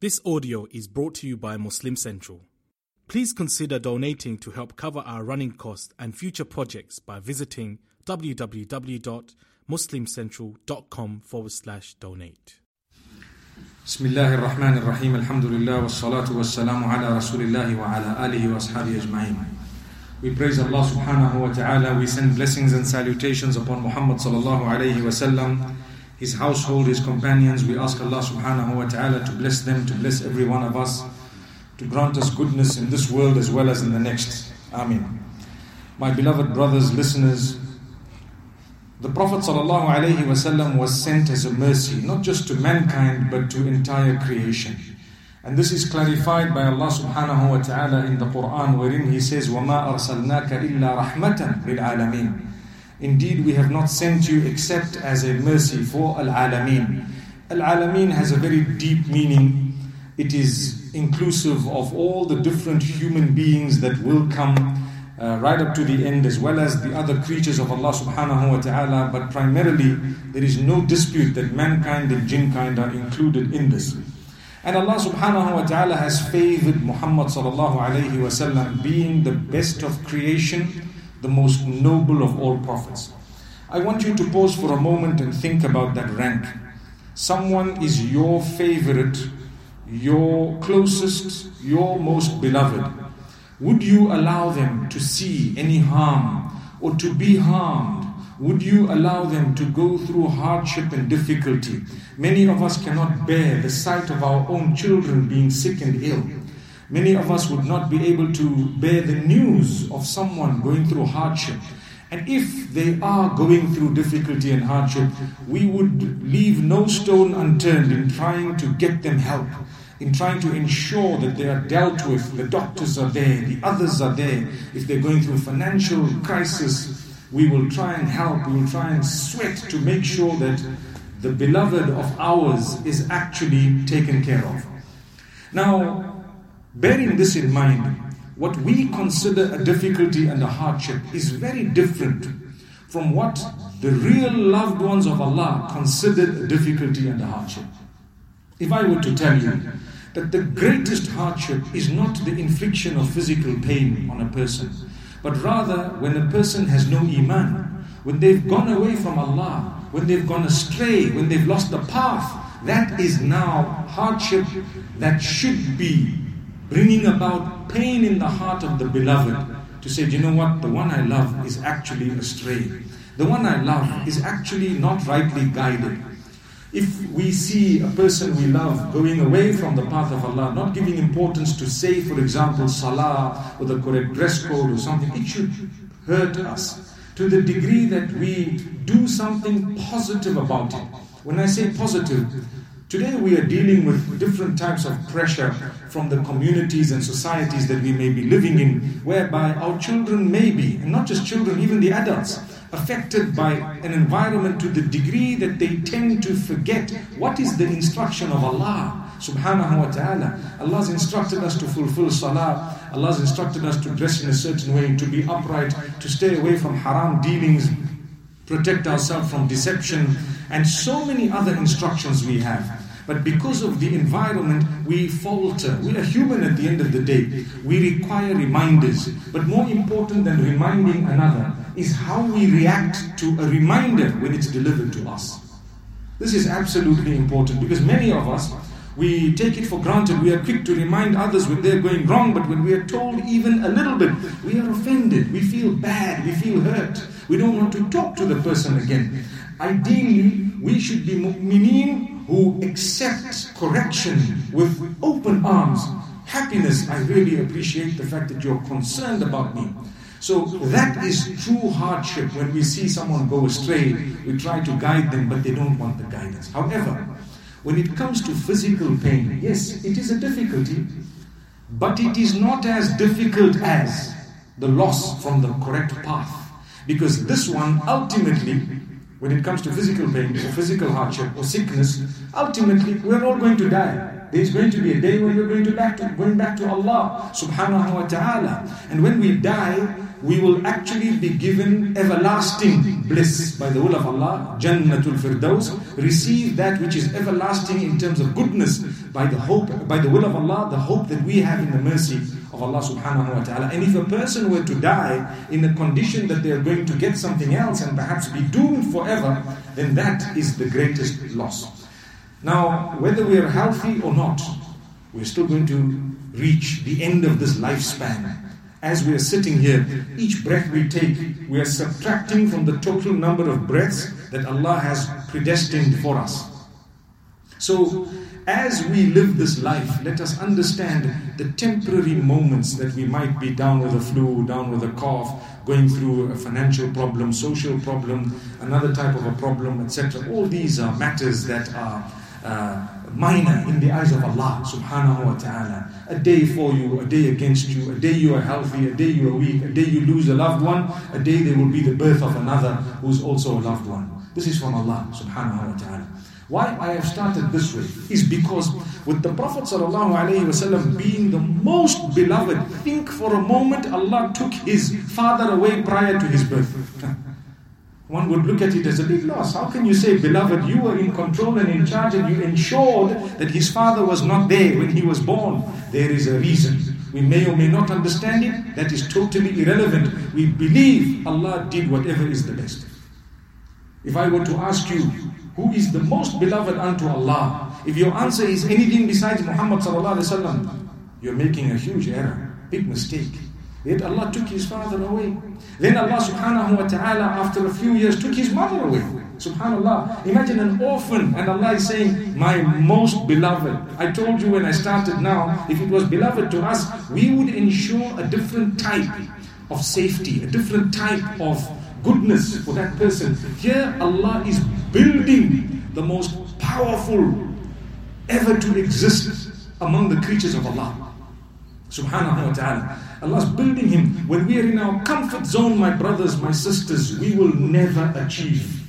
This audio is brought to you by Muslim Central. Please consider donating to help cover our running costs and future projects by visiting www.muslimcentral.com forward slash donate. بسم الله الرحمن الرحيم الحمد لله والصلاة والسلام على رسول الله وعلى آله وأصحابه أجمعين We praise Allah subhanahu wa ta'ala. We send blessings and salutations upon Muhammad sallallahu alayhi wa sallam, his household, his companions. We ask Allah subhanahu wa ta'ala to bless them, to bless every one of us, to grant us goodness in this world as well as in the next. Amen. My beloved brothers, listeners, the Prophet ﷺ was sent as a mercy, not just to mankind, but to entire creation. And this is clarified by Allah subhanahu wa ta'ala in the Quran, wherein He says, وَمَا أَرْسَلْنَاكَ إِلَّا رَحْمَةً لِلْعَالَمِينَ Indeed, we have not sent you except as a mercy for Al-Alameen. Al-Alameen has a very deep meaning. It is inclusive of all the different human beings that will come uh, right up to the end, as well as the other creatures of Allah subhanahu wa ta'ala. But primarily, there is no dispute that mankind and jinn kind are included in this. And Allah subhanahu wa ta'ala has favored Muhammad sallallahu alayhi wa sallam being the best of creation, the most noble of all prophets. I want you to pause for a moment and think about that rank. Someone is your favorite, your closest, your most beloved. Would you allow them to see any harm or to be harmed? Would you allow them to go through hardship and difficulty? Many of us cannot bear the sight of our own children being sick and ill. Many of us would not be able to bear the news of someone going through hardship. And if they are going through difficulty and hardship, we would leave no stone unturned in trying to get them help in trying to ensure that they are dealt with. The doctors are there, the others are there. If they're going through financial crisis, we will try and help, we will try and sweat to make sure that the beloved of ours is actually taken care of. Now, bearing this in mind, what we consider a difficulty and a hardship is very different from what the real loved ones of Allah considered a difficulty and a hardship. If I were to tell you that the greatest hardship is not the infliction of physical pain on a person, but rather when a person has no iman, when they've gone away from Allah, when they've gone astray, when they've lost the path, that is now hardship that should be bringing about pain in the heart of the beloved to say, you know what, the one I love is actually astray. The one I love is actually not rightly guided. If we see a person we love going away from the path of Allah, not giving importance to say, for example, salah or the correct dress code or something, it should hurt us to the degree that we do something positive about it. When I say positive, Today we are dealing with different types of pressure from the communities and societies that we may be living in, whereby our children may be, and not just children, even the adults, affected by an environment to the degree that they tend to forget what is the instruction of Allah subhanahu wa ta'ala. Allah has instructed us to fulfill salah. Allah has instructed us to dress in a certain way, to be upright, to stay away from haram dealings, protect ourselves from deception, and so many other instructions we have. But because of the environment, we falter. We are human at the end of the day. We require reminders. But more important than reminding another is how we react to a reminder when it's delivered to us. This is absolutely important because many of us, we take it for granted. We are quick to remind others when they're going wrong, but when we are told even a little bit, we are offended. We feel bad. We feel hurt. We don't want to talk to the person again. Ideally, we should be mu'mineen who accept correction with open arms. Happiness, I really appreciate the fact that you're concerned about me. So that is true hardship when we see someone go astray. We try to guide them, but they don't want the guidance. However, when it comes to physical pain, yes, it is a difficulty, but it is not as difficult as the loss from the correct path. Because this one ultimately, when it comes to physical pain or physical hardship or sickness, ultimately we're all going to die. There's going to be a day when we're going to back to going back to Allah subhanahu wa ta'ala. And when we die, we will actually be given everlasting bliss by the will of Allah, Jannatul Firdaus. Receive that which is everlasting in terms of goodness by the hope, by the will of Allah, the hope that we have in the mercy of Allah subhanahu wa ta'ala. And if a person were to die in a condition that they are going to get something else and perhaps be doomed forever, then that is the greatest loss. Now, whether we are healthy or not, we're still going to reach the end of this lifespan. As we are sitting here, each breath we take, we are subtracting from the total number of breaths that Allah has predestined for us. So, as we live this life, let us understand the temporary moments that we might be down with a flu, down with a cough, going through a financial problem, social problem, another type of a problem, etc. All these are matters that are uh, minor in the eyes of Allah subhanahu wa ta'ala. A day for you, a day against you, a day you are healthy, a day you are weak, a day you lose a loved one, a day there will be the birth of another who's also a loved one. This is from Allah subhanahu wa ta'ala. Why I have started this way is because with the Prophet ﷺ being the most beloved, think for a moment Allah took his father away prior to his birth. One would look at it as a big loss. How can you say, beloved, you were in control and in charge and you ensured that his father was not there when he was born? There is a reason. We may or may not understand it. That is totally irrelevant. We believe Allah did whatever is the best. If I were to ask you, who is the most beloved unto Allah? If your answer is anything besides Muhammad you're making a huge error, big mistake. Yet Allah took his father away. Then Allah subhanahu wa ta'ala after a few years took his mother away. Subhanallah. Imagine an orphan and Allah is saying, My most beloved. I told you when I started now, if it was beloved to us, we would ensure a different type of safety, a different type of goodness for that person. Here Allah is building the most powerful ever to exist among the creatures of Allah. Subhanahu wa ta'ala. Allah's building him. When we are in our comfort zone, my brothers, my sisters, we will never achieve.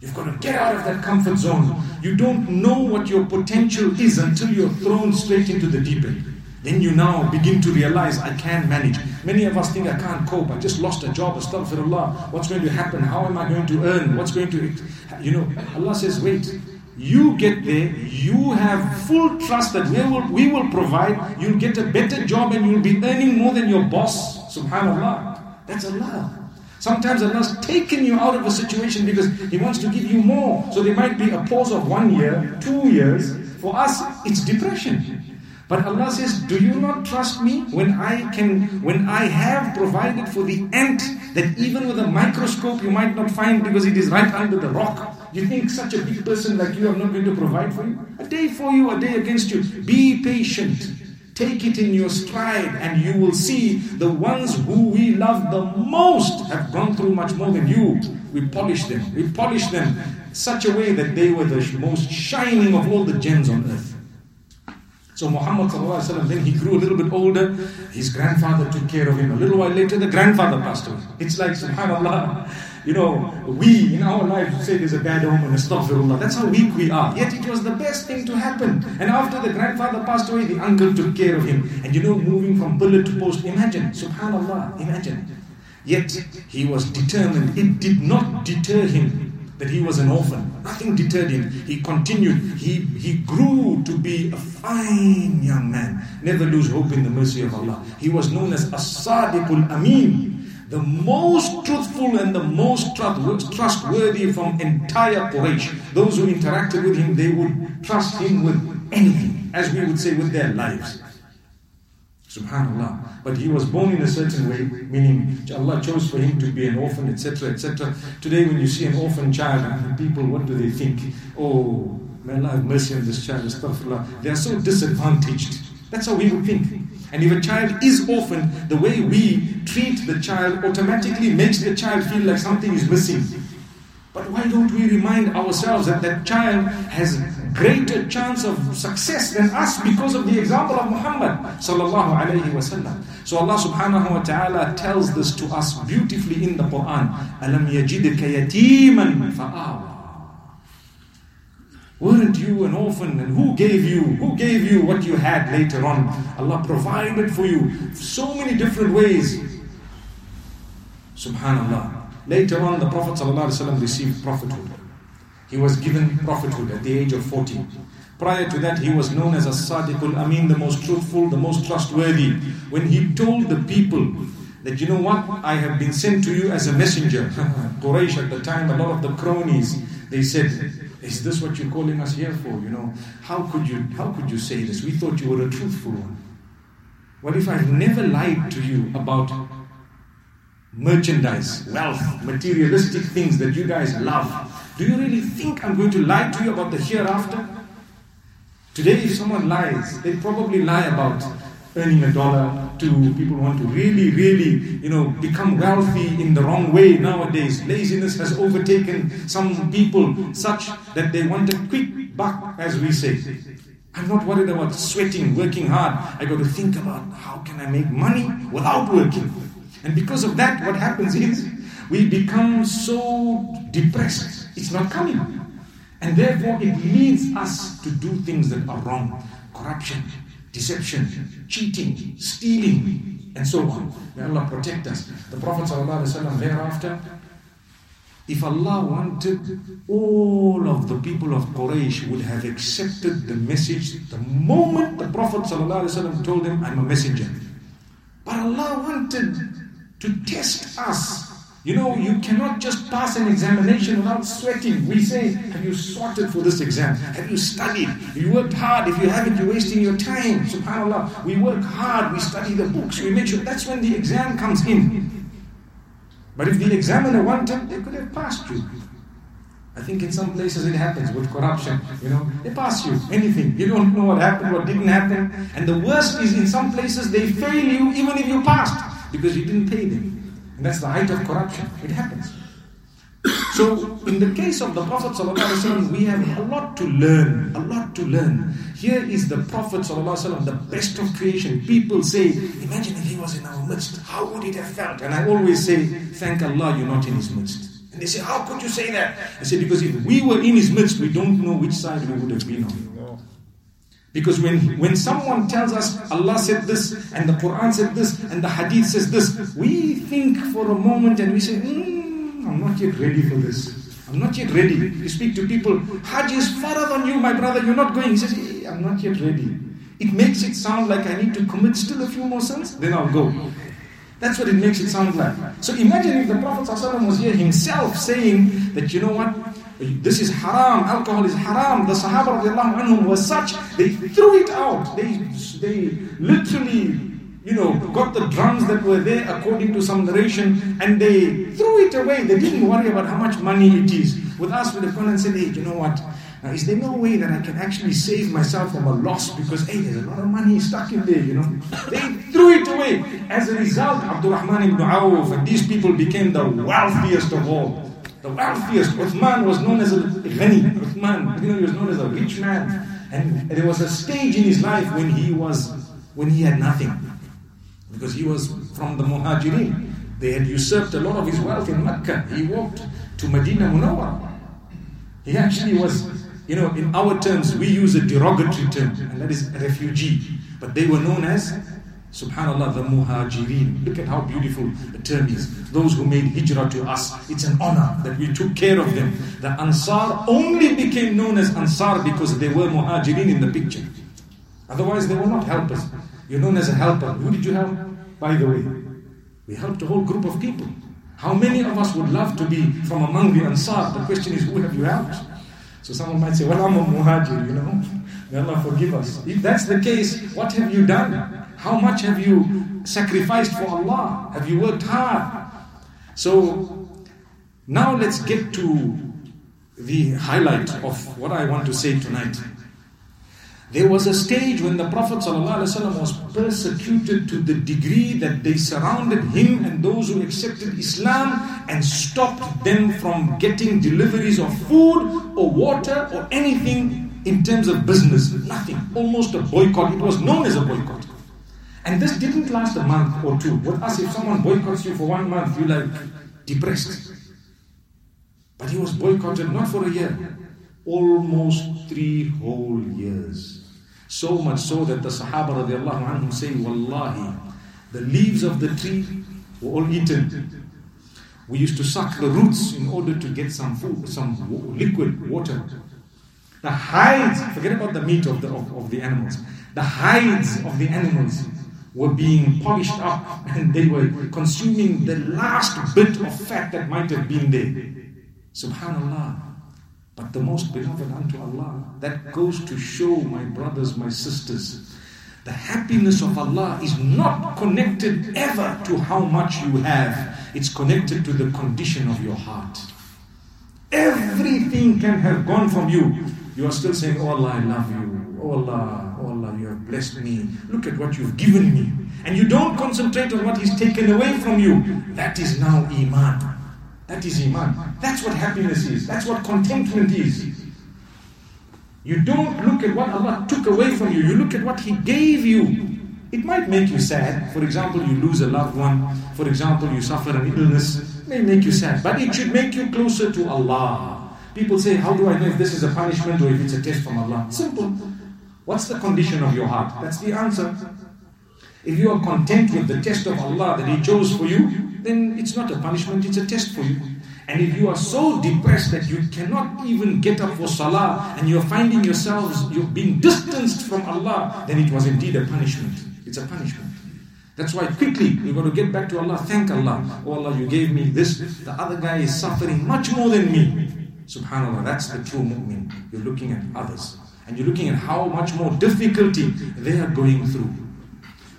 You've got to get out of that comfort zone. You don't know what your potential is until you're thrown straight into the deep end. Then you now begin to realize I can manage. Many of us think I can't cope. I just lost a job. Astaghfirullah. What's going to happen? How am I going to earn? What's going to, you know, Allah says, wait. You get there, you have full trust that we will, we will provide, you'll get a better job and you'll be earning more than your boss. Subhanallah. That's Allah. Sometimes Allah's taken you out of a situation because He wants to give you more. So there might be a pause of one year, two years. For us, it's depression. But Allah says, Do you not trust me when I can when I have provided for the ant that even with a microscope you might not find because it is right under the rock? You think such a big person like you, I'm not going to provide for you? A day for you, a day against you. Be patient. Take it in your stride, and you will see the ones who we love the most have gone through much more than you. We polish them. We polish them such a way that they were the most shining of all the gems on earth. So Muhammad then he grew a little bit older. His grandfather took care of him. A little while later, the grandfather passed away. It's like subhanallah. You know, we in our lives say there's a bad omen, astaghfirullah. That's how weak we are. Yet it was the best thing to happen. And after the grandfather passed away, the uncle took care of him. And you know, moving from pillar to post, imagine, subhanallah, imagine. Yet he was determined. It did not deter him that he was an orphan. Nothing deterred him. He continued. He, he grew to be a fine young man. Never lose hope in the mercy of Allah. He was known as As-Sadiqul Amin. The most truthful and the most trustworthy from entire Quraysh. Those who interacted with him, they would trust him with anything, as we would say, with their lives. Subhanallah. But he was born in a certain way, meaning Allah chose for him to be an orphan, etc., etc. Today, when you see an orphan child, people, what do they think? Oh, may Allah have mercy on this child, astaghfirullah. They are so disadvantaged. That's how we would think. And if a child is orphaned, the way we treat the child automatically makes the child feel like something is missing. But why don't we remind ourselves that that child has greater chance of success than us because of the example of Muhammad sallallahu alayhi wasallam. So Allah subhanahu wa ta'ala tells this to us beautifully in the Quran. Alam yatiman. Weren't you an orphan? And who gave you? Who gave you what you had later on? Allah provided for you so many different ways. Subhanallah. Later on, the Prophet ﷺ received prophethood. He was given prophethood at the age of 40. Prior to that, he was known as a Sadiqul Amin, the most truthful, the most trustworthy. When he told the people that, you know what, I have been sent to you as a messenger. Quraysh at the time, a lot of the cronies, they said, is this what you're calling us here for? You know, how could you, how could you say this? We thought you were a truthful one. What if I've never lied to you about merchandise, wealth, materialistic things that you guys love? Do you really think I'm going to lie to you about the hereafter? Today, if someone lies, they probably lie about earning a dollar, two. People who want to really, really, you know, become wealthy in the wrong way nowadays. Laziness has overtaken some people such that they want a quick buck, as we say. I'm not worried about sweating, working hard. I got to think about how can I make money without working. And because of that, what happens is we become so depressed. It's not coming. And therefore, it leads us to do things that are wrong. Corruption, deception, cheating, stealing, and so on. May Allah protect us. The Prophet ﷺ thereafter, if Allah wanted, all of the people of Quraysh would have accepted the message the moment the Prophet told them, I'm a messenger. But Allah wanted to test us you know, you cannot just pass an examination without sweating. We say, Have you sorted for this exam? Have you studied? You worked hard. If you haven't, you're wasting your time. SubhanAllah. We work hard, we study the books, we make sure that's when the exam comes in. But if the examiner wanted, they could have passed you. I think in some places it happens with corruption. You know, they pass you anything. You don't know what happened, what didn't happen. And the worst is in some places they fail you even if you passed because you didn't pay them. And that's the height of corruption. It happens. So, in the case of the Prophet we have a lot to learn. A lot to learn. Here is the Prophet ﷺ, the best of creation. People say, Imagine if he was in our midst, how would it have felt? And I always say, Thank Allah you're not in his midst. And they say, How could you say that? I say, Because if we were in his midst, we don't know which side we would have been on. Because when, when someone tells us Allah said this and the Quran said this and the Hadith says this, we think for a moment and we say, mm, I'm not yet ready for this. I'm not yet ready. You speak to people, Hajj is farad on you, my brother, you're not going. He says, hey, I'm not yet ready. It makes it sound like I need to commit still a few more sins, then I'll go. That's what it makes it sound like. So imagine if the Prophet was here himself saying that, you know what, this is haram, alcohol is haram. The Sahaba anhum was such, they threw it out. They, they literally, you know, got the drums that were there according to some narration and they threw it away. They didn't worry about how much money it is. With us, we'd have and said, hey, you know what? Now, is there no way that I can actually save myself from a loss because, hey, there's a lot of money stuck in there, you know? They threw it away. As a result, Abdurrahman ibn Awf and these people became the wealthiest of all. The wealthiest, Uthman was known as a ghani. Uthman, you know, he was known as a rich man. And there was a stage in his life when he was, when he had nothing. Because he was from the Muhajirin. They had usurped a lot of his wealth in Mecca. He walked to Medina Munawwar. He actually was, you know, in our terms, we use a derogatory term, and that is refugee. But they were known as Subhanallah, the muhajirin. Look at how beautiful the term is. Those who made hijrah to us. It's an honor that we took care of them. The Ansar only became known as Ansar because they were muhajirin in the picture. Otherwise, they were not helpers. You're known as a helper. Who did you help? By the way, we helped a whole group of people. How many of us would love to be from among the Ansar? The question is, who have you helped? So someone might say, well, I'm a muhajir, you know. May Allah forgive us. If that's the case, what have you done? How much have you sacrificed for Allah? Have you worked hard? So now let's get to the highlight of what I want to say tonight. There was a stage when the Prophet ﷺ was persecuted to the degree that they surrounded him and those who accepted Islam and stopped them from getting deliveries of food or water or anything in terms of business. Nothing. Almost a boycott. It was known as a boycott. And this didn't last a month or two. With us, if someone boycotts you for one month, you're like depressed. But he was boycotted not for a year, almost three whole years. So much so that the Sahaba radiallahu anhum say, Wallahi, the leaves of the tree were all eaten. We used to suck the roots in order to get some food, some liquid water. The hides, forget about the meat of the, of, of the animals, the hides of the animals were being polished up and they were consuming the last bit of fat that might have been there. Subhanallah. But the most beloved unto Allah, that goes to show, my brothers, my sisters, the happiness of Allah is not connected ever to how much you have, it's connected to the condition of your heart. Everything can have gone from you. You are still saying, Oh Allah, I love you. Oh Allah, oh Allah, you have blessed me. Look at what you've given me. And you don't concentrate on what He's taken away from you. That is now Iman. That is Iman. That's what happiness is. That's what contentment is. You don't look at what Allah took away from you, you look at what He gave you. It might make you sad. For example, you lose a loved one. For example, you suffer an illness. It may make you sad. But it should make you closer to Allah. People say, How do I know if this is a punishment or if it's a test from Allah? Simple. What's the condition of your heart? That's the answer. If you are content with the test of Allah that He chose for you, then it's not a punishment, it's a test for you. And if you are so depressed that you cannot even get up for salah and you're finding yourselves, you're being distanced from Allah, then it was indeed a punishment. It's a punishment. That's why quickly you've got to get back to Allah, thank Allah. Oh Allah, you gave me this. The other guy is suffering much more than me. Subhanallah, that's the true mu'min. You're looking at others. And you're looking at how much more difficulty they are going through.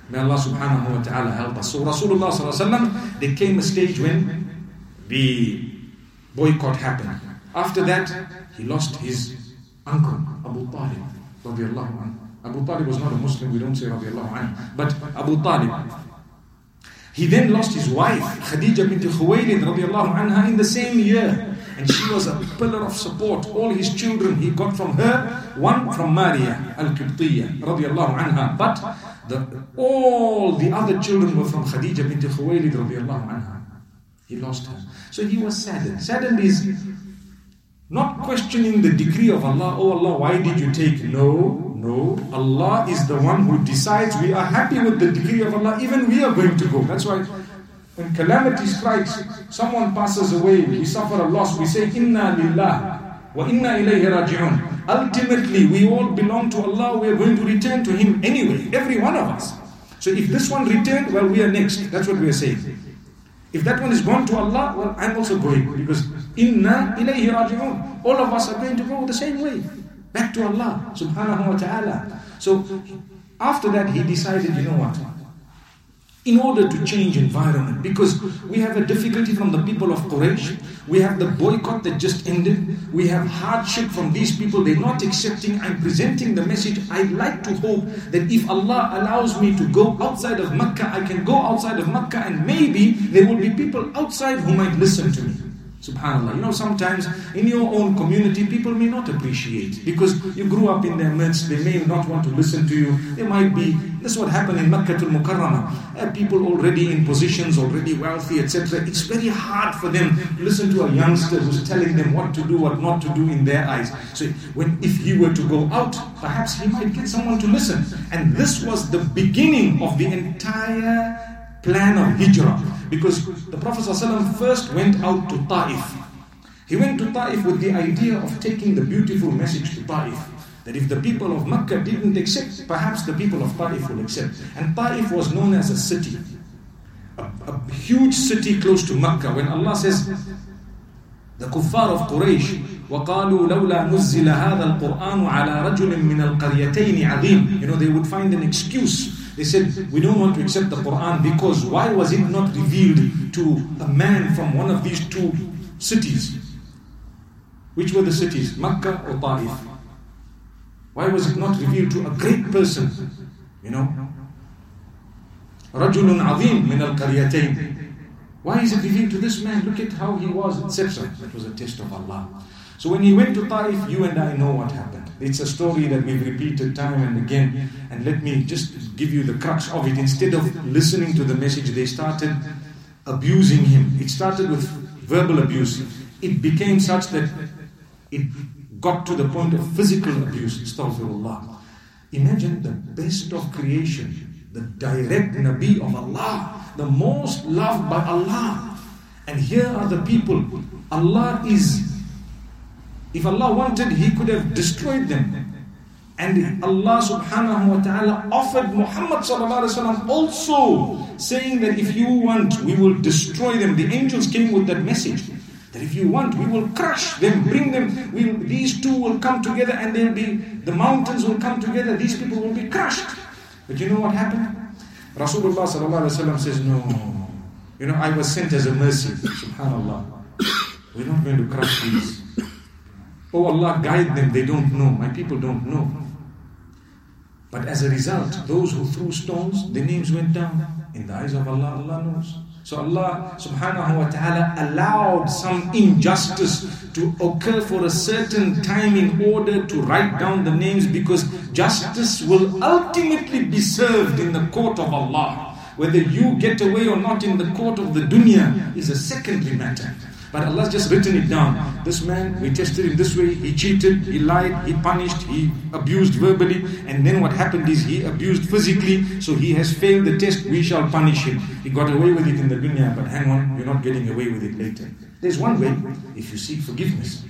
May Allah subhanahu wa ta'ala help us. So Rasulullah sallallahu there came a stage when the boycott happened. After that, he lost his uncle, Abu Talib. Abu Talib was not a Muslim, we don't say radiallahu anhu, but Abu Talib. He then lost his wife, Khadija bint Khuwaylid radiallahu anha, in the same year. And she was a pillar of support. All his children he got from her, one from Maria al-Qibtiyya radiallahu anha. But the, all the other children were from Khadija bint Khuwaylid radiallahu anha. He lost her. So he was saddened. Saddened is not questioning the decree of Allah. Oh Allah, why did you take? No, no. Allah is the one who decides. We are happy with the decree of Allah. Even we are going to go. That's why when calamity strikes, someone passes away, we suffer a loss, we say, Inna lillah wa inna ilayhi raji'un. Ultimately, we all belong to Allah, we are going to return to Him anyway, every one of us. So if this one returned, well, we are next. That's what we are saying. If that one is gone to Allah, well, I'm also going because inna ilayhi raji'un. All of us are going to go the same way, back to Allah subhanahu wa ta'ala. So after that, he decided, you know what? In order to change environment. Because we have a difficulty from the people of Quraysh. We have the boycott that just ended. We have hardship from these people. They're not accepting. I'm presenting the message. I'd like to hope that if Allah allows me to go outside of Mecca I can go outside of Mecca and maybe there will be people outside who might listen to me Subhanallah. You know, sometimes in your own community, people may not appreciate because you grew up in their midst. They may not want to listen to you. They might be. This is what happened in Makkah al Mukarramah. Uh, people already in positions, already wealthy, etc. It's very hard for them to listen to a youngster who's telling them what to do, what not to do in their eyes. So, when if he were to go out, perhaps he might get someone to listen. And this was the beginning of the entire plan of hijrah. Because the Prophet ﷺ first went out to Ta'if. He went to Ta'if with the idea of taking the beautiful message to Ta'if. That if the people of Mecca didn't accept, perhaps the people of Ta'if will accept. And Ta'if was known as a city. A, a huge city close to Mecca. When Allah says, the kuffar of Quraysh, وقالوا لولا نزل هذا القرآن على رجل من القريتين عظيم You know, they would find an excuse they said, We don't want to accept the Quran because why was it not revealed to a man from one of these two cities? Which were the cities, Makkah or Ta'if? Why was it not revealed to a great person? You know? رجل عظيم من القريتين Why is it revealed to this man? Look at how he was, etc. That was a test of Allah. So when he went to Ta'if, you and I know what happened. It's a story that we've repeated time and again. And let me just give you the crux of it. Instead of listening to the message, they started abusing him. It started with verbal abuse. It became such that it got to the point of physical abuse. Astaghfirullah. Imagine the best of creation, the direct Nabi of Allah, the most loved by Allah. And here are the people. Allah is, if Allah wanted, He could have destroyed them. And Allah subhanahu wa ta'ala offered Muhammad sallallahu alayhi wa also saying that if you want, we will destroy them. The angels came with that message. That if you want, we will crush them, bring them, we these two will come together and they'll be, the mountains will come together, these people will be crushed. But you know what happened? Rasulullah sallallahu says, no, you know, I was sent as a mercy, subhanallah. We're not going to crush these. Oh Allah, guide them, they don't know, my people don't know. But as a result, those who threw stones, their names went down. In the eyes of Allah, Allah knows. So Allah subhanahu wa ta'ala allowed some injustice to occur for a certain time in order to write down the names because justice will ultimately be served in the court of Allah. Whether you get away or not in the court of the dunya is a secondary matter. But Allah's just written it down. This man, we tested him this way, he cheated, he lied, he punished, he abused verbally, and then what happened is he abused physically, so he has failed the test, we shall punish him. He got away with it in the dunya, but hang on, you're not getting away with it later. There's one way, if you seek forgiveness.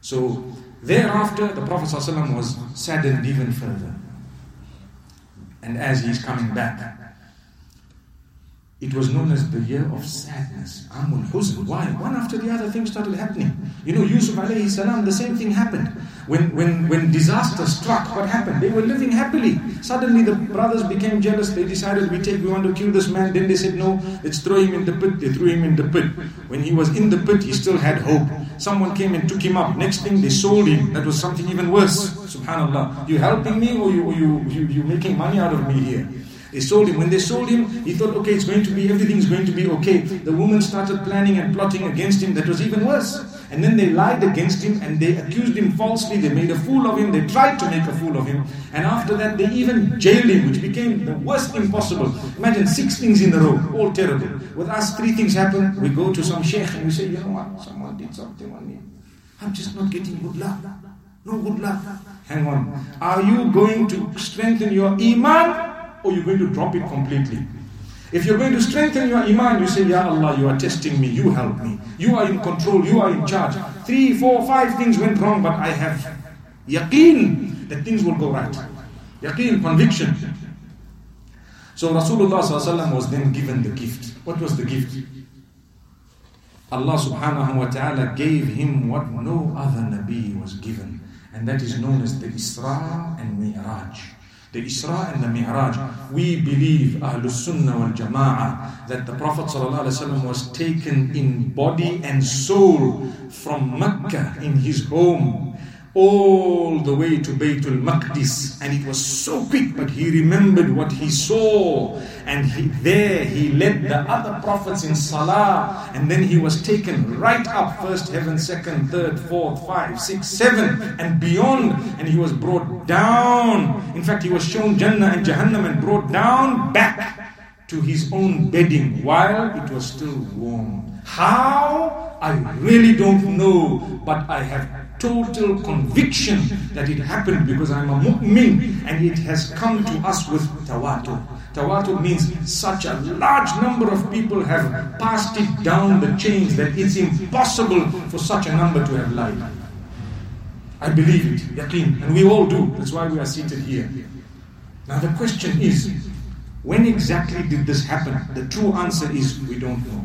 So thereafter, the Prophet ﷺ was saddened even further. And as he's coming back, it was known as the year of sadness. Amul Huzn. Why? One after the other things started happening. You know, Yusuf alayhi salam, the same thing happened. When, when, when disaster struck, what happened? They were living happily. Suddenly the brothers became jealous. They decided, we take, we want to kill this man. Then they said, no, let's throw him in the pit. They threw him in the pit. When he was in the pit, he still had hope. Someone came and took him up. Next thing, they sold him. That was something even worse. Subhanallah. You helping me or you, or you, you, you making money out of me here? They sold him. When they sold him, he thought, okay, it's going to be, everything's going to be okay. The woman started planning and plotting against him. That was even worse. And then they lied against him and they accused him falsely. They made a fool of him. They tried to make a fool of him. And after that, they even jailed him, which became the worst thing possible. Imagine six things in a row, all terrible. With us, three things happen. We go to some sheikh and we say, you know what, someone did something on me. I'm just not getting good luck. No good luck. Hang on. Are you going to strengthen your iman or you're going to drop it completely. If you're going to strengthen your iman, you say, Ya Allah, you are testing me, you help me. You are in control, you are in charge. Three, four, five things went wrong, but I have yaqeen that things will go right. Yaqeen, conviction. So Rasulullah was then given the gift. What was the gift? Allah subhanahu wa ta'ala gave him what no other Nabi was given. And that is known as the Isra and Mi'raj the Isra and the Mi'raj. We believe, Ahlul Sunnah wal Jama'ah, that the Prophet ﷺ was taken in body and soul from Mecca in his home all the way to Baytul Maqdis. And it was so quick but he remembered what he saw. And he, there he led the other prophets in Salah. And then he was taken right up first heaven second third fourth five six seven and beyond. And he was brought down. In fact he was shown Jannah and Jahannam and brought down back to his own bedding while it was still warm. How? I really don't know but I have total conviction that it happened because I'm a mu'min and it has come to us with tawatur. Tawatur means such a large number of people have passed it down the chains that it's impossible for such a number to have lied. I believe it, yaqeen, and we all do. That's why we are seated here. Now the question is, when exactly did this happen? The true answer is we don't know.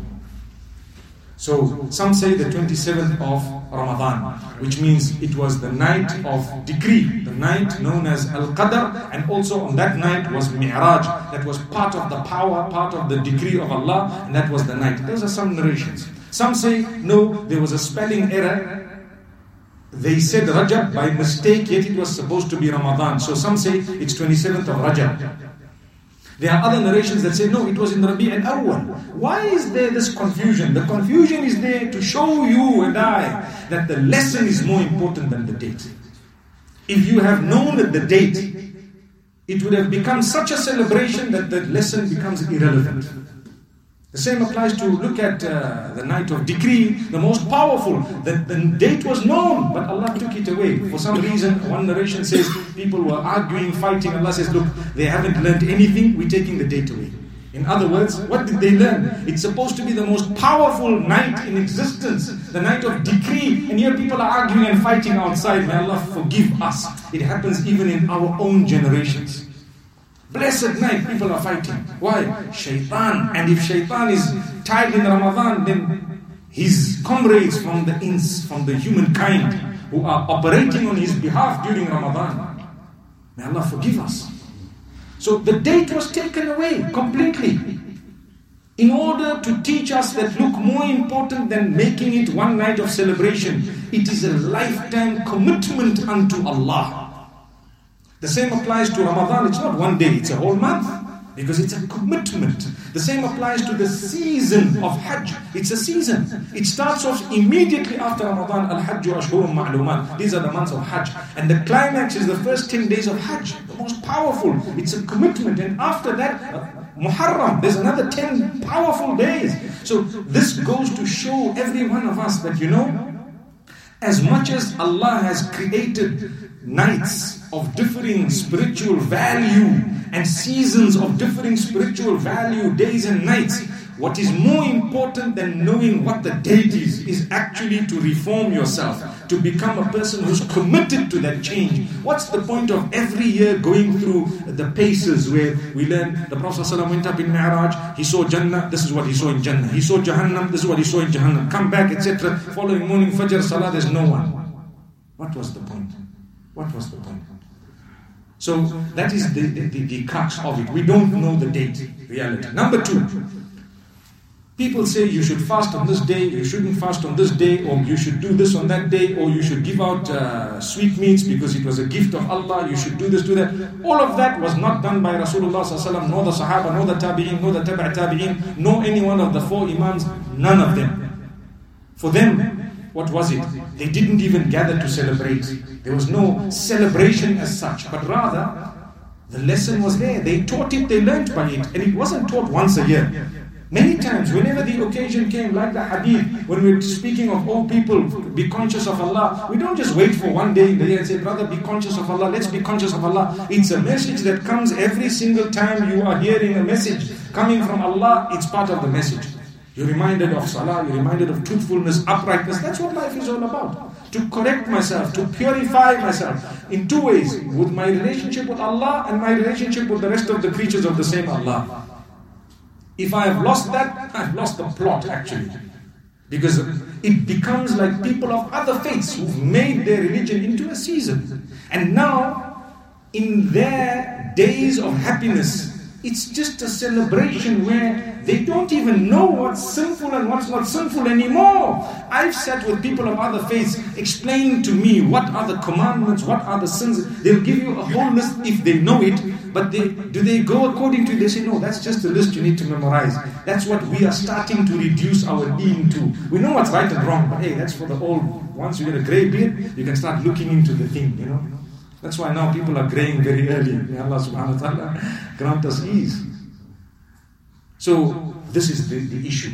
So some say the 27th of Ramadan, which means it was the night of decree, the night known as Al Qadr, and also on that night was Mi'raj, that was part of the power, part of the decree of Allah, and that was the night. Those are some narrations. Some say no, there was a spelling error. They said Rajab by mistake, yet it was supposed to be Ramadan. So some say it's 27th of Rajab. There are other narrations that say, no, it was in Rabi al-Awwal. Why is there this confusion? The confusion is there to show you and I that the lesson is more important than the date. If you have known that the date, it would have become such a celebration that the lesson becomes irrelevant. The same applies to look at uh, the night of decree, the most powerful. The, the date was known, but Allah took it away. For some reason, one narration says people were arguing, fighting. Allah says, Look, they haven't learned anything, we're taking the date away. In other words, what did they learn? It's supposed to be the most powerful night in existence, the night of decree, and here people are arguing and fighting outside. May Allah forgive us. It happens even in our own generations. Blessed night, people are fighting. Why? Shaitan. And if shaitan is tied in Ramadan, then his comrades from the ins, from the humankind who are operating on his behalf during Ramadan. May Allah forgive us. So the date was taken away completely. In order to teach us that look more important than making it one night of celebration, it is a lifetime commitment unto Allah. The same applies to Ramadan. It's not one day, it's a whole month. Because it's a commitment. The same applies to the season of Hajj. It's a season. It starts off immediately after Ramadan. Al Hajj Ashhurum Ma'lumat. These are the months of Hajj. And the climax is the first 10 days of Hajj. The most powerful. It's a commitment. And after that, uh, Muharram, there's another 10 powerful days. So this goes to show every one of us that, you know, as much as Allah has created nights of differing spiritual value and seasons of differing spiritual value, days and nights. What is more important than knowing what the date is, is actually to reform yourself, to become a person who's committed to that change. What's the point of every year going through the paces where we learn the Prophet ﷺ went up in Mi'raj, he saw Jannah, this is what he saw in Jannah. He saw Jahannam, this is what he saw in Jahannam. Come back, etc. Following morning, Fajr, Salah, there's no one. What was the point? What was the point? So that is the, the, the, the crux of it. We don't know the date, reality. Number two, people say you should fast on this day, you shouldn't fast on this day, or you should do this on that day, or you should give out uh, sweetmeats because it was a gift of Allah, you should do this, do that. All of that was not done by Rasulullah, nor the Sahaba, nor the Tabi'in, nor the Tabi'a Tabi'in, nor any one of the four Imams, none of them. For them, what was it? They didn't even gather to celebrate. There was no celebration as such, but rather the lesson was there. They taught it, they learned by it, and it wasn't taught once a year. Many times, whenever the occasion came, like the hadith, when we're speaking of all people, be conscious of Allah, we don't just wait for one day in the year and say, brother, be conscious of Allah, let's be conscious of Allah. It's a message that comes every single time you are hearing a message coming from Allah, it's part of the message. You're reminded of salah, you're reminded of truthfulness, uprightness. That's what life is all about. To correct myself, to purify myself in two ways with my relationship with Allah and my relationship with the rest of the creatures of the same Allah. If I have lost that, I've lost the plot actually. Because it becomes like people of other faiths who've made their religion into a season. And now, in their days of happiness, it's just a celebration where they don't even know what's sinful and what's not sinful anymore. I've sat with people of other faiths explaining to me what are the commandments, what are the sins. They'll give you a whole list if they know it, but they, do they go according to it? They say, no, that's just a list you need to memorize. That's what we are starting to reduce our deen to. We know what's right and wrong, but hey, that's for the old. Once you get a grey beard, you can start looking into the thing, you know. That's why now people are graying very early. May Allah subhanahu wa ta'ala grant us ease. So, this is the, the issue.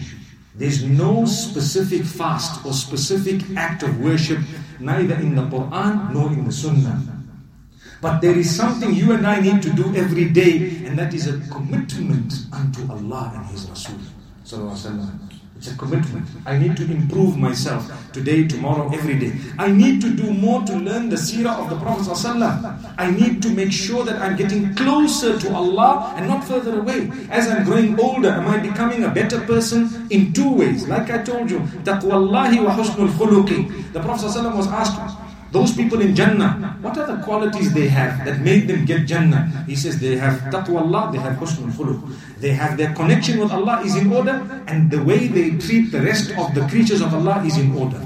There's no specific fast or specific act of worship, neither in the Quran nor in the Sunnah. But there is something you and I need to do every day, and that is a commitment unto Allah and His Rasul. It's a commitment. I need to improve myself today, tomorrow, every day. I need to do more to learn the seerah of the Prophet. ﷺ. I need to make sure that I'm getting closer to Allah and not further away. As I'm growing older, am I becoming a better person? In two ways. Like I told you, taqwallahi wa husnul khuluqi. The Prophet ﷺ was asked, those people in Jannah, what are the qualities they have that made them get Jannah? He says they have taqwa Allah, they have husnul khuluq. They have their connection with Allah is in order, and the way they treat the rest of the creatures of Allah is in order.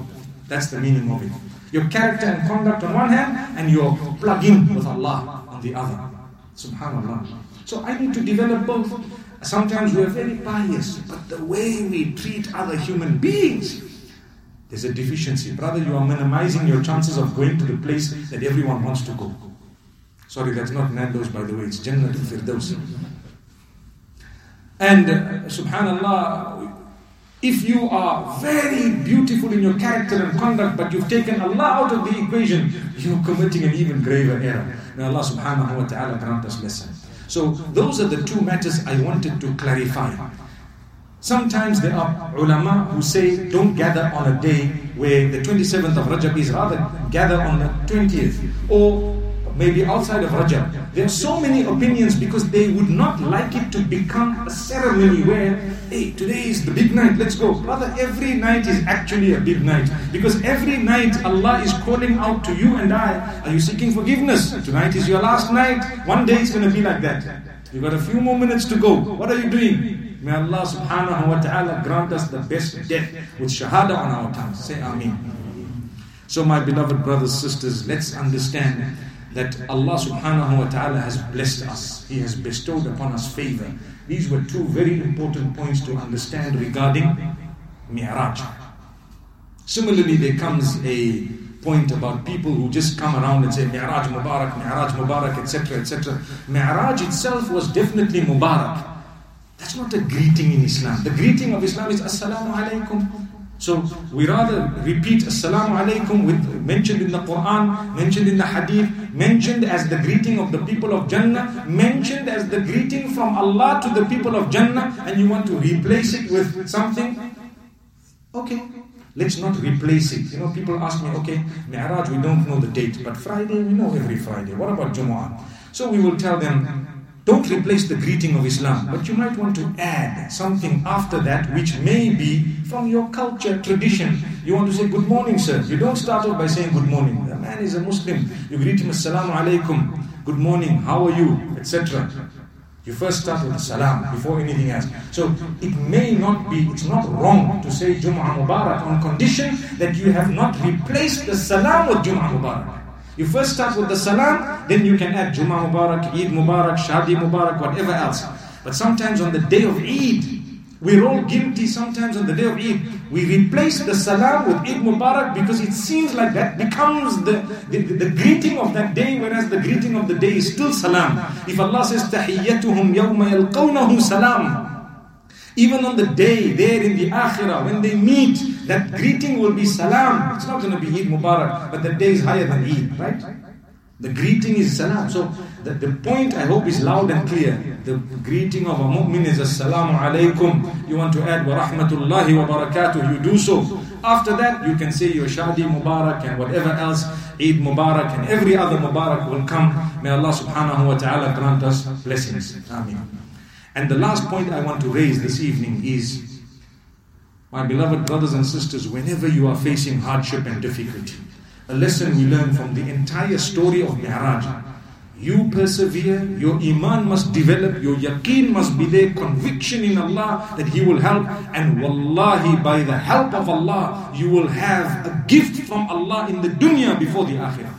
That's the meaning of it. Your character and conduct on one hand, and your plug-in with Allah on the other. Subhanallah. So I need to develop both. Sometimes we are very pious, but the way we treat other human beings there's a deficiency. Brother, you are minimizing your chances of going to the place that everyone wants to go. Sorry, that's not Nando's, by the way, it's Jannatul Firdaus. And uh, subhanallah, if you are very beautiful in your character and conduct, but you've taken Allah out of the equation, you're committing an even graver error. May Allah subhanahu wa ta'ala grant us lesson. So those are the two matters I wanted to clarify. Sometimes there are ulama who say don't gather on a day where the 27th of Rajab is, rather gather on the 20th or maybe outside of Rajab. There are so many opinions because they would not like it to become a ceremony where, hey, today is the big night, let's go. Brother, every night is actually a big night because every night Allah is calling out to you and I, are you seeking forgiveness? Tonight is your last night. One day it's going to be like that. You've got a few more minutes to go. What are you doing? May Allah subhanahu wa ta'ala grant us the best death with shahada on our tongues. Say Ameen. So, my beloved brothers, sisters, let's understand that Allah subhanahu wa ta'ala has blessed us. He has bestowed upon us favor. These were two very important points to understand regarding Mi'raj. Similarly, there comes a point about people who just come around and say Mi'raj Mubarak, Mi'raj Mubarak, etc. etc. Mi'raj itself was definitely Mubarak. That's not a greeting in Islam. The greeting of Islam is Assalamu alaikum. So we rather repeat Assalamu alaikum with mentioned in the Quran, mentioned in the Hadith, mentioned as the greeting of the people of Jannah, mentioned as the greeting from Allah to the people of Jannah, and you want to replace it with something? Okay, let's not replace it. You know, people ask me, okay, Mi'raj, we don't know the date, but Friday, we know every Friday. What about Jumu'ah? So we will tell them, don't replace the greeting of Islam, but you might want to add something after that which may be from your culture, tradition. You want to say good morning, sir. You don't start off by saying good morning. The man is a Muslim. You greet him, Assalamu alaikum, good morning, how are you, etc. You first start with salam before anything else. So it may not be, it's not wrong to say Jum'ah Mubarak on condition that you have not replaced the salam with Jum'ah Mubarak. You first start with the salam, then you can add Jummah Mubarak, Eid Mubarak, Shadi Mubarak, whatever else. But sometimes on the day of Eid, we're all guilty sometimes on the day of Eid. We replace the salam with Eid Mubarak because it seems like that becomes the, the, the, greeting of that day, whereas the greeting of the day is still salam. If Allah says, تَحِيَّتُهُمْ يَوْمَ يَلْقَوْنَهُ salam. Even on the day there in the akhirah, when they meet, that greeting will be salam. It's not going to be Eid Mubarak, but the day is higher than Eid, right? The greeting is salam. So the, the point I hope is loud and clear. The greeting of a mu'min is assalamu alaikum. You want to add wa rahmatullahi wa barakatuh, you do so. After that, you can say your shadi mubarak and whatever else, Eid mubarak and every other mubarak will come. May Allah subhanahu wa ta'ala grant us blessings. Ameen. And the last point I want to raise this evening is my beloved brothers and sisters, whenever you are facing hardship and difficulty, a lesson we learn from the entire story of Mi'raj. You persevere, your iman must develop, your yaqeen must be there, conviction in Allah that He will help, and wallahi, by the help of Allah, you will have a gift from Allah in the dunya before the akhirah.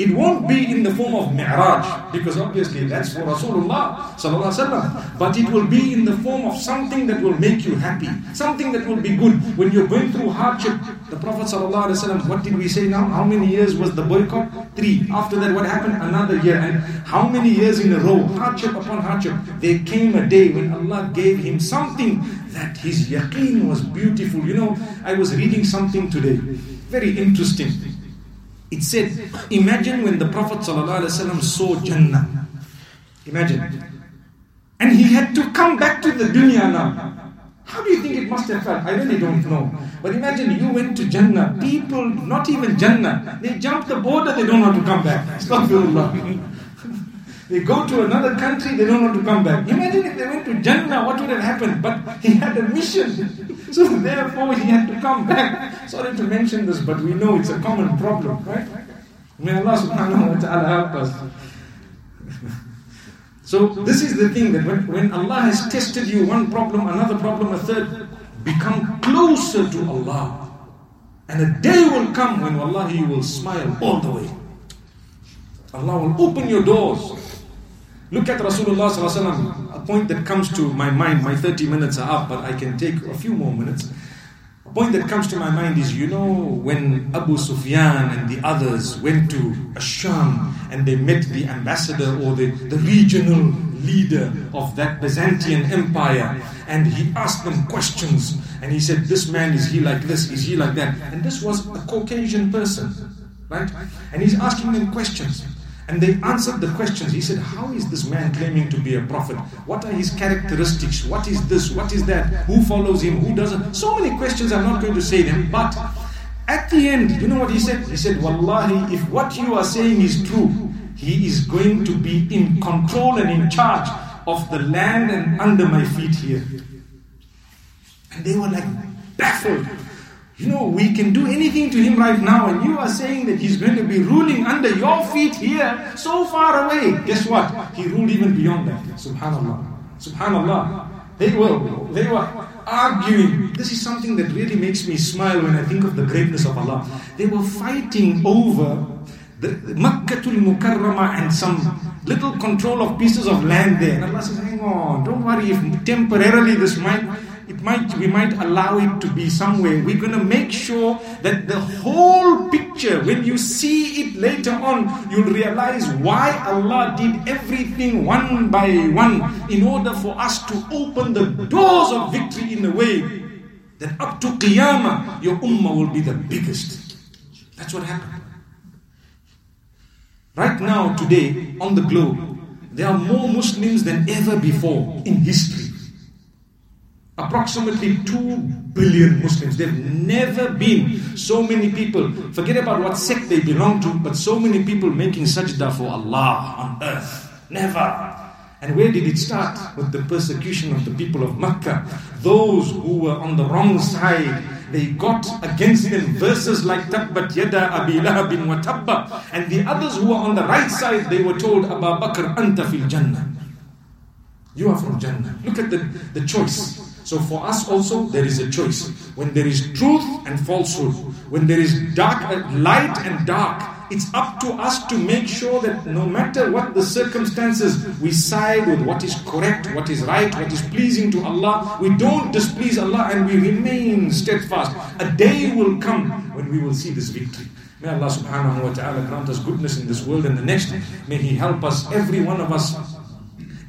It won't be in the form of mi'raj, because obviously that's for Rasulullah but it will be in the form of something that will make you happy, something that will be good. When you're going through hardship, the Prophet what did we say now? How many years was the boycott? Three. After that, what happened? Another year. And how many years in a row? Hardship upon hardship. There came a day when Allah gave him something that his yaqeen was beautiful. You know, I was reading something today, very interesting. It said, imagine when the Prophet ﷺ saw Jannah. Imagine. And he had to come back to the dunya now. How do you think it must have felt? I really don't know. But imagine you went to Jannah. People, not even Jannah, they jump the border, they don't want to come back. Astaghfirullah. They go to another country, they don't want to come back. Imagine if they went to Jannah, what would have happened? But he had a mission. So therefore he had to come back. Sorry to mention this, but we know it's a common problem, right? May Allah subhanahu wa ta'ala help us. So this is the thing that when, when Allah has tested you one problem, another problem, a third, become closer to Allah. And a day will come when wallahi you will smile all the way. Allah will open your doors. Look at Rasulullah a point that comes to my mind. My 30 minutes are up, but I can take a few more minutes. A point that comes to my mind is you know, when Abu Sufyan and the others went to Asham and they met the ambassador or the, the regional leader of that Byzantine Empire. And he asked them questions. And he said, This man, is he like this? Is he like that? And this was a Caucasian person, right? And he's asking them questions. And they answered the questions. He said, How is this man claiming to be a prophet? What are his characteristics? What is this? What is that? Who follows him? Who doesn't? So many questions, I'm not going to say them. But at the end, you know what he said? He said, Wallahi, if what you are saying is true, he is going to be in control and in charge of the land and under my feet here. And they were like baffled. You know, we can do anything to him right now, and you are saying that he's going to be ruling under your feet here, so far away. Guess what? He ruled even beyond that. Subhanallah. Subhanallah. They were, they were arguing. This is something that really makes me smile when I think of the greatness of Allah. They were fighting over the Makkatul Mukarrama and some little control of pieces of land there. And Allah says, hang on, don't worry if temporarily this might might we might allow it to be somewhere. We're going to make sure that the whole picture, when you see it later on, you'll realize why Allah did everything one by one in order for us to open the doors of victory in a way that up to Qiyamah, your ummah will be the biggest. That's what happened. Right now, today, on the globe, there are more Muslims than ever before in history approximately 2 billion Muslims. There've never been so many people, forget about what sect they belong to, but so many people making sajda for Allah on earth. Never. And where did it start? With the persecution of the people of Makkah. Those who were on the wrong side, they got against them verses like Tabbat Yada Abi Lahabin wa Tabba. And the others who were on the right side, they were told, Abu Bakr, Anta fil Jannah. You are from Jannah. Look at the, the choice. So for us also, there is a choice. When there is truth and falsehood, when there is dark, uh, light and dark, it's up to us to make sure that no matter what the circumstances, we side with what is correct, what is right, what is pleasing to Allah. We don't displease Allah and we remain steadfast. A day will come when we will see this victory. May Allah subhanahu wa ta'ala grant us goodness in this world and the next. May He help us, every one of us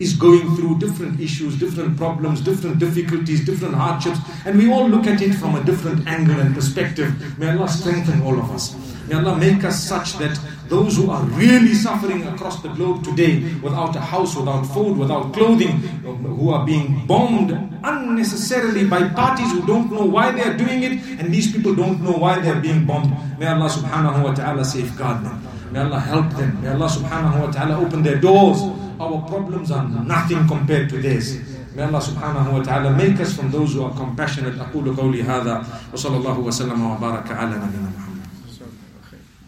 is going through different issues, different problems, different difficulties, different hardships, and we all look at it from a different angle and perspective. May Allah strengthen all of us. May Allah make us such that those who are really suffering across the globe today, without a house, without food, without clothing, who are being bombed unnecessarily by parties who don't know why they are doing it, and these people don't know why they are being bombed. May Allah subhanahu wa ta'ala safeguard them. May Allah help them. May Allah subhanahu wa ta'ala open their doors our problems are nothing compared to this. May Allah subhanahu wa ta'ala make us from those who are compassionate. أقول قولي هذا وصلى الله وسلم وبارك على نبينا محمد